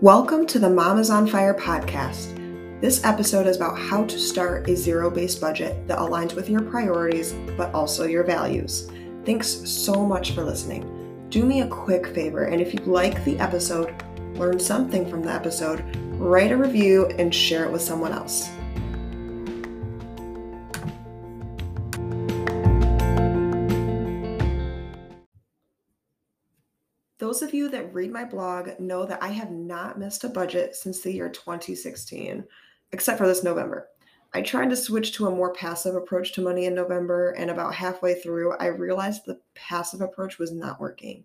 Welcome to the Mamas on Fire podcast. This episode is about how to start a zero based budget that aligns with your priorities but also your values. Thanks so much for listening. Do me a quick favor, and if you like the episode, learn something from the episode, write a review and share it with someone else. Those of you that read my blog know that I have not missed a budget since the year 2016, except for this November. I tried to switch to a more passive approach to money in November, and about halfway through, I realized the passive approach was not working.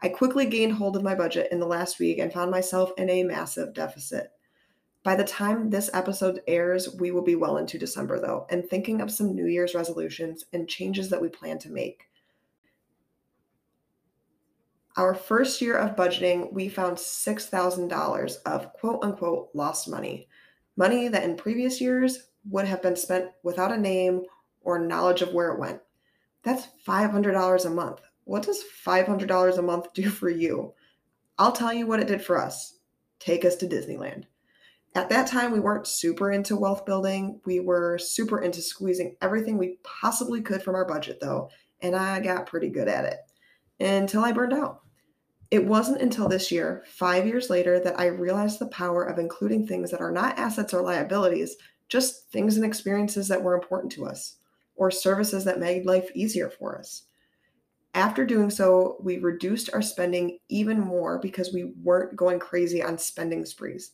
I quickly gained hold of my budget in the last week and found myself in a massive deficit. By the time this episode airs, we will be well into December, though, and thinking of some New Year's resolutions and changes that we plan to make. Our first year of budgeting, we found $6,000 of quote unquote lost money. Money that in previous years would have been spent without a name or knowledge of where it went. That's $500 a month. What does $500 a month do for you? I'll tell you what it did for us take us to Disneyland. At that time, we weren't super into wealth building. We were super into squeezing everything we possibly could from our budget, though, and I got pretty good at it until I burned out. It wasn't until this year, five years later, that I realized the power of including things that are not assets or liabilities, just things and experiences that were important to us, or services that made life easier for us. After doing so, we reduced our spending even more because we weren't going crazy on spending sprees.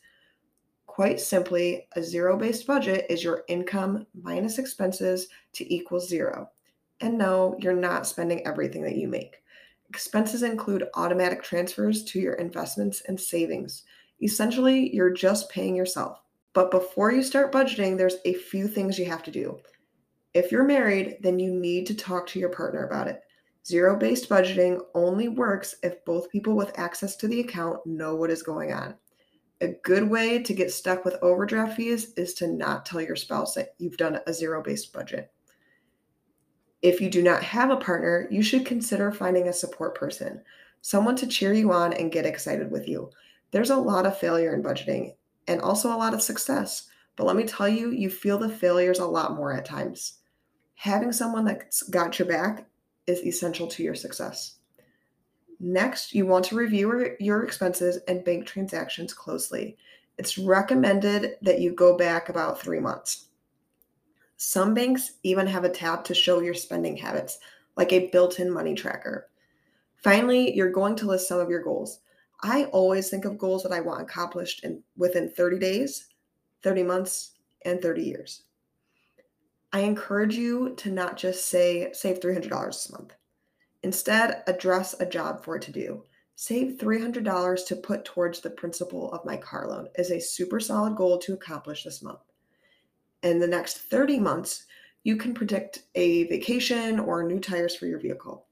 Quite simply, a zero based budget is your income minus expenses to equal zero. And no, you're not spending everything that you make. Expenses include automatic transfers to your investments and savings. Essentially, you're just paying yourself. But before you start budgeting, there's a few things you have to do. If you're married, then you need to talk to your partner about it. Zero based budgeting only works if both people with access to the account know what is going on. A good way to get stuck with overdraft fees is to not tell your spouse that you've done a zero based budget. If you do not have a partner, you should consider finding a support person, someone to cheer you on and get excited with you. There's a lot of failure in budgeting and also a lot of success, but let me tell you, you feel the failures a lot more at times. Having someone that's got your back is essential to your success. Next, you want to review your expenses and bank transactions closely. It's recommended that you go back about three months. Some banks even have a tab to show your spending habits, like a built in money tracker. Finally, you're going to list some of your goals. I always think of goals that I want accomplished in within 30 days, 30 months, and 30 years. I encourage you to not just say save $300 this month. Instead, address a job for it to do. Save $300 to put towards the principal of my car loan is a super solid goal to accomplish this month in the next 30 months, you can predict a vacation or new tires for your vehicle.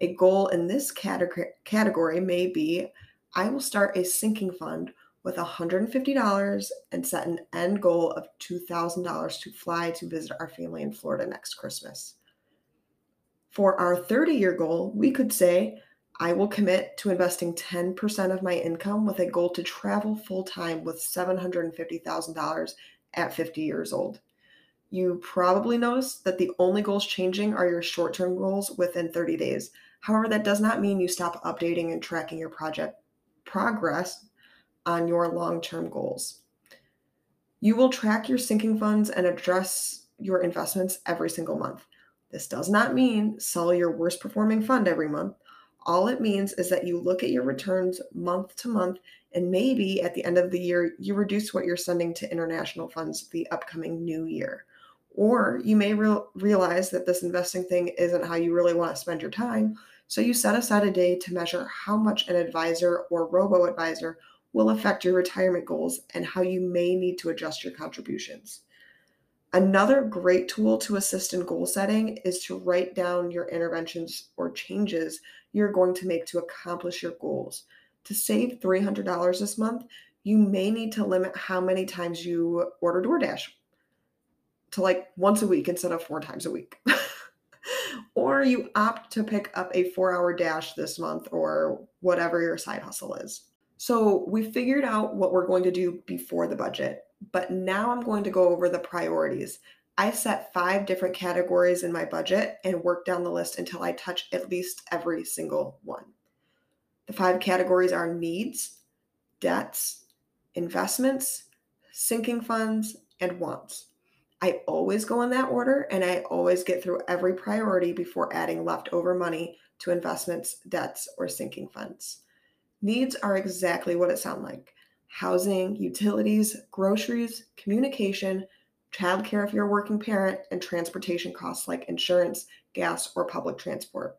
A goal in this category may be I will start a sinking fund with $150 and set an end goal of $2,000 to fly to visit our family in Florida next Christmas. For our 30 year goal, we could say I will commit to investing 10% of my income with a goal to travel full time with $750,000 at 50 years old. You probably notice that the only goals changing are your short term goals within 30 days. However, that does not mean you stop updating and tracking your project progress on your long term goals. You will track your sinking funds and address your investments every single month. This does not mean sell your worst performing fund every month. All it means is that you look at your returns month to month, and maybe at the end of the year, you reduce what you're sending to international funds the upcoming new year. Or you may re- realize that this investing thing isn't how you really want to spend your time. So you set aside a day to measure how much an advisor or robo advisor will affect your retirement goals and how you may need to adjust your contributions. Another great tool to assist in goal setting is to write down your interventions or changes you're going to make to accomplish your goals. To save $300 this month, you may need to limit how many times you order DoorDash to like once a week instead of four times a week. or you opt to pick up a four hour dash this month or whatever your side hustle is. So we figured out what we're going to do before the budget, but now I'm going to go over the priorities. I set five different categories in my budget and work down the list until I touch at least every single one. The five categories are needs, debts, investments, sinking funds, and wants. I always go in that order and I always get through every priority before adding leftover money to investments, debts, or sinking funds. Needs are exactly what it sounds like housing, utilities, groceries, communication, childcare if you're a working parent, and transportation costs like insurance, gas, or public transport.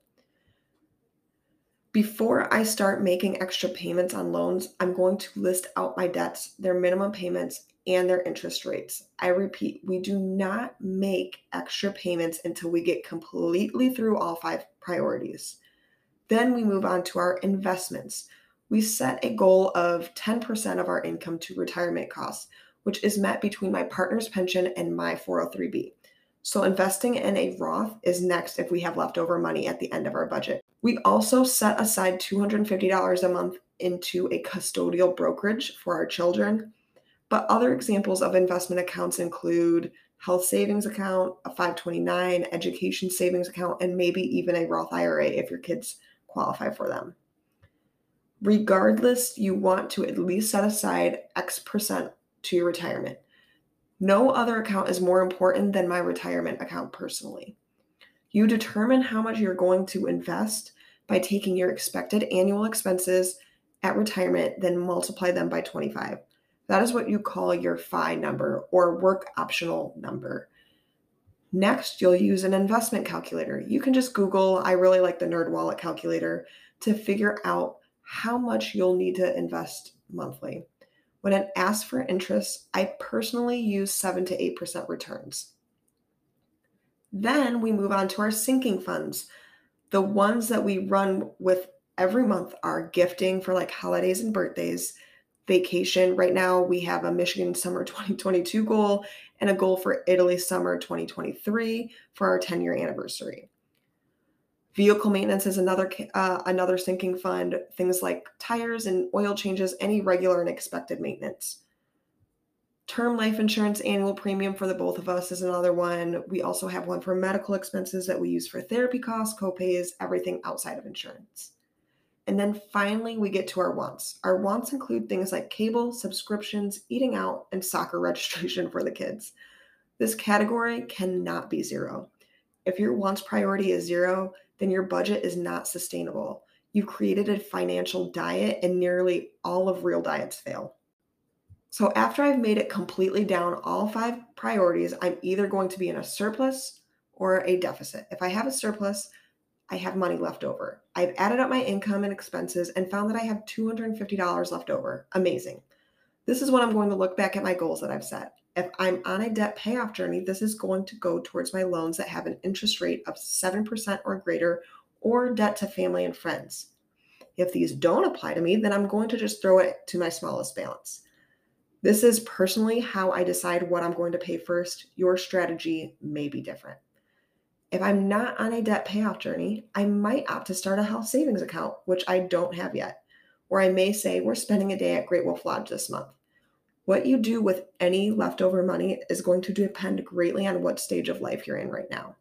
Before I start making extra payments on loans, I'm going to list out my debts, their minimum payments, and their interest rates. I repeat, we do not make extra payments until we get completely through all five priorities. Then we move on to our investments. We set a goal of 10% of our income to retirement costs, which is met between my partner's pension and my 403b. So, investing in a Roth is next if we have leftover money at the end of our budget. We also set aside $250 a month into a custodial brokerage for our children. But other examples of investment accounts include health savings account, a 529, education savings account, and maybe even a Roth IRA if your kids qualify for them. Regardless, you want to at least set aside X percent to your retirement. No other account is more important than my retirement account personally. You determine how much you're going to invest by taking your expected annual expenses at retirement, then multiply them by 25. That is what you call your FI number or work optional number. Next, you'll use an investment calculator. You can just Google, I really like the Nerd Wallet calculator, to figure out how much you'll need to invest monthly. When it asks for interest, I personally use 7 to 8% returns. Then we move on to our sinking funds. The ones that we run with every month are gifting for like holidays and birthdays, vacation. Right now, we have a Michigan Summer 2022 goal and a goal for Italy Summer 2023 for our 10 year anniversary. Vehicle maintenance is another uh, another sinking fund. Things like tires and oil changes, any regular and expected maintenance. Term life insurance annual premium for the both of us is another one. We also have one for medical expenses that we use for therapy costs, copays, everything outside of insurance. And then finally, we get to our wants. Our wants include things like cable, subscriptions, eating out, and soccer registration for the kids. This category cannot be zero. If your wants priority is zero, then your budget is not sustainable. You've created a financial diet, and nearly all of real diets fail. So, after I've made it completely down all five priorities, I'm either going to be in a surplus or a deficit. If I have a surplus, I have money left over. I've added up my income and expenses and found that I have $250 left over. Amazing. This is when I'm going to look back at my goals that I've set. If I'm on a debt payoff journey, this is going to go towards my loans that have an interest rate of 7% or greater or debt to family and friends. If these don't apply to me, then I'm going to just throw it to my smallest balance. This is personally how I decide what I'm going to pay first. Your strategy may be different. If I'm not on a debt payoff journey, I might opt to start a health savings account, which I don't have yet. Or I may say, we're spending a day at Great Wolf Lodge this month. What you do with any leftover money is going to depend greatly on what stage of life you're in right now.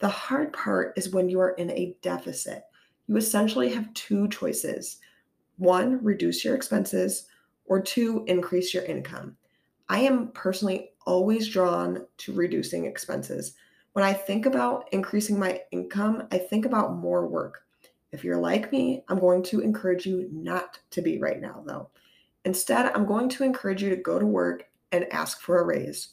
The hard part is when you are in a deficit. You essentially have two choices one, reduce your expenses, or two, increase your income. I am personally always drawn to reducing expenses. When I think about increasing my income, I think about more work. If you're like me, I'm going to encourage you not to be right now, though. Instead, I'm going to encourage you to go to work and ask for a raise.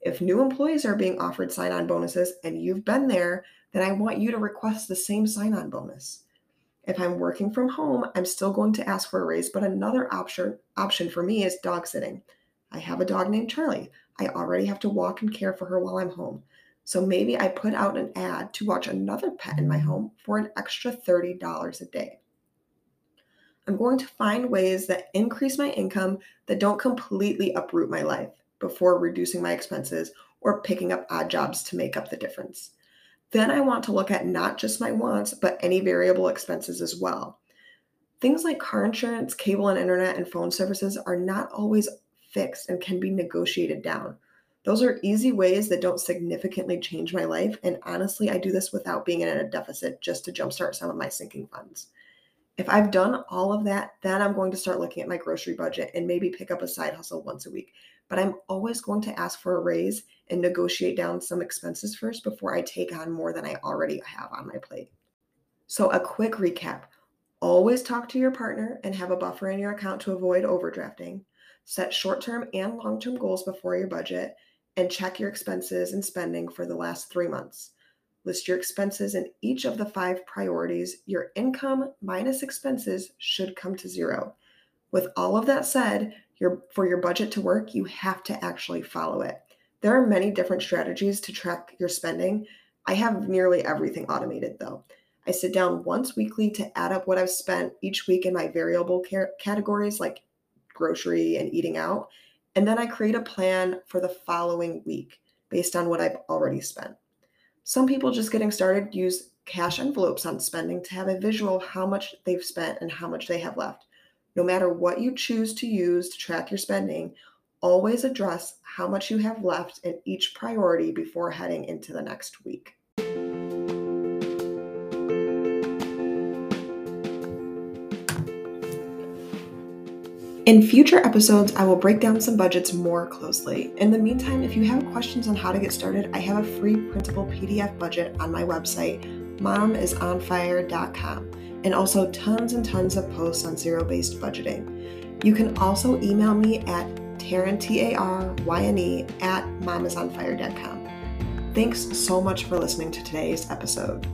If new employees are being offered sign on bonuses and you've been there, then I want you to request the same sign on bonus. If I'm working from home, I'm still going to ask for a raise, but another option option for me is dog sitting. I have a dog named Charlie. I already have to walk and care for her while I'm home. So maybe I put out an ad to watch another pet in my home for an extra $30 a day. I'm going to find ways that increase my income that don't completely uproot my life before reducing my expenses or picking up odd jobs to make up the difference. Then I want to look at not just my wants, but any variable expenses as well. Things like car insurance, cable and internet, and phone services are not always fixed and can be negotiated down. Those are easy ways that don't significantly change my life. And honestly, I do this without being in a deficit just to jumpstart some of my sinking funds. If I've done all of that, then I'm going to start looking at my grocery budget and maybe pick up a side hustle once a week. But I'm always going to ask for a raise and negotiate down some expenses first before I take on more than I already have on my plate. So, a quick recap always talk to your partner and have a buffer in your account to avoid overdrafting. Set short term and long term goals before your budget and check your expenses and spending for the last three months. List your expenses in each of the five priorities. Your income minus expenses should come to zero. With all of that said, your, for your budget to work, you have to actually follow it. There are many different strategies to track your spending. I have nearly everything automated though. I sit down once weekly to add up what I've spent each week in my variable categories like grocery and eating out. And then I create a plan for the following week based on what I've already spent. Some people just getting started use cash envelopes on spending to have a visual how much they've spent and how much they have left. No matter what you choose to use to track your spending, always address how much you have left in each priority before heading into the next week. In future episodes, I will break down some budgets more closely. In the meantime, if you have questions on how to get started, I have a free printable PDF budget on my website, momisonfire.com, and also tons and tons of posts on zero based budgeting. You can also email me at Taryn, T A R Y N E, at momisonfire.com. Thanks so much for listening to today's episode.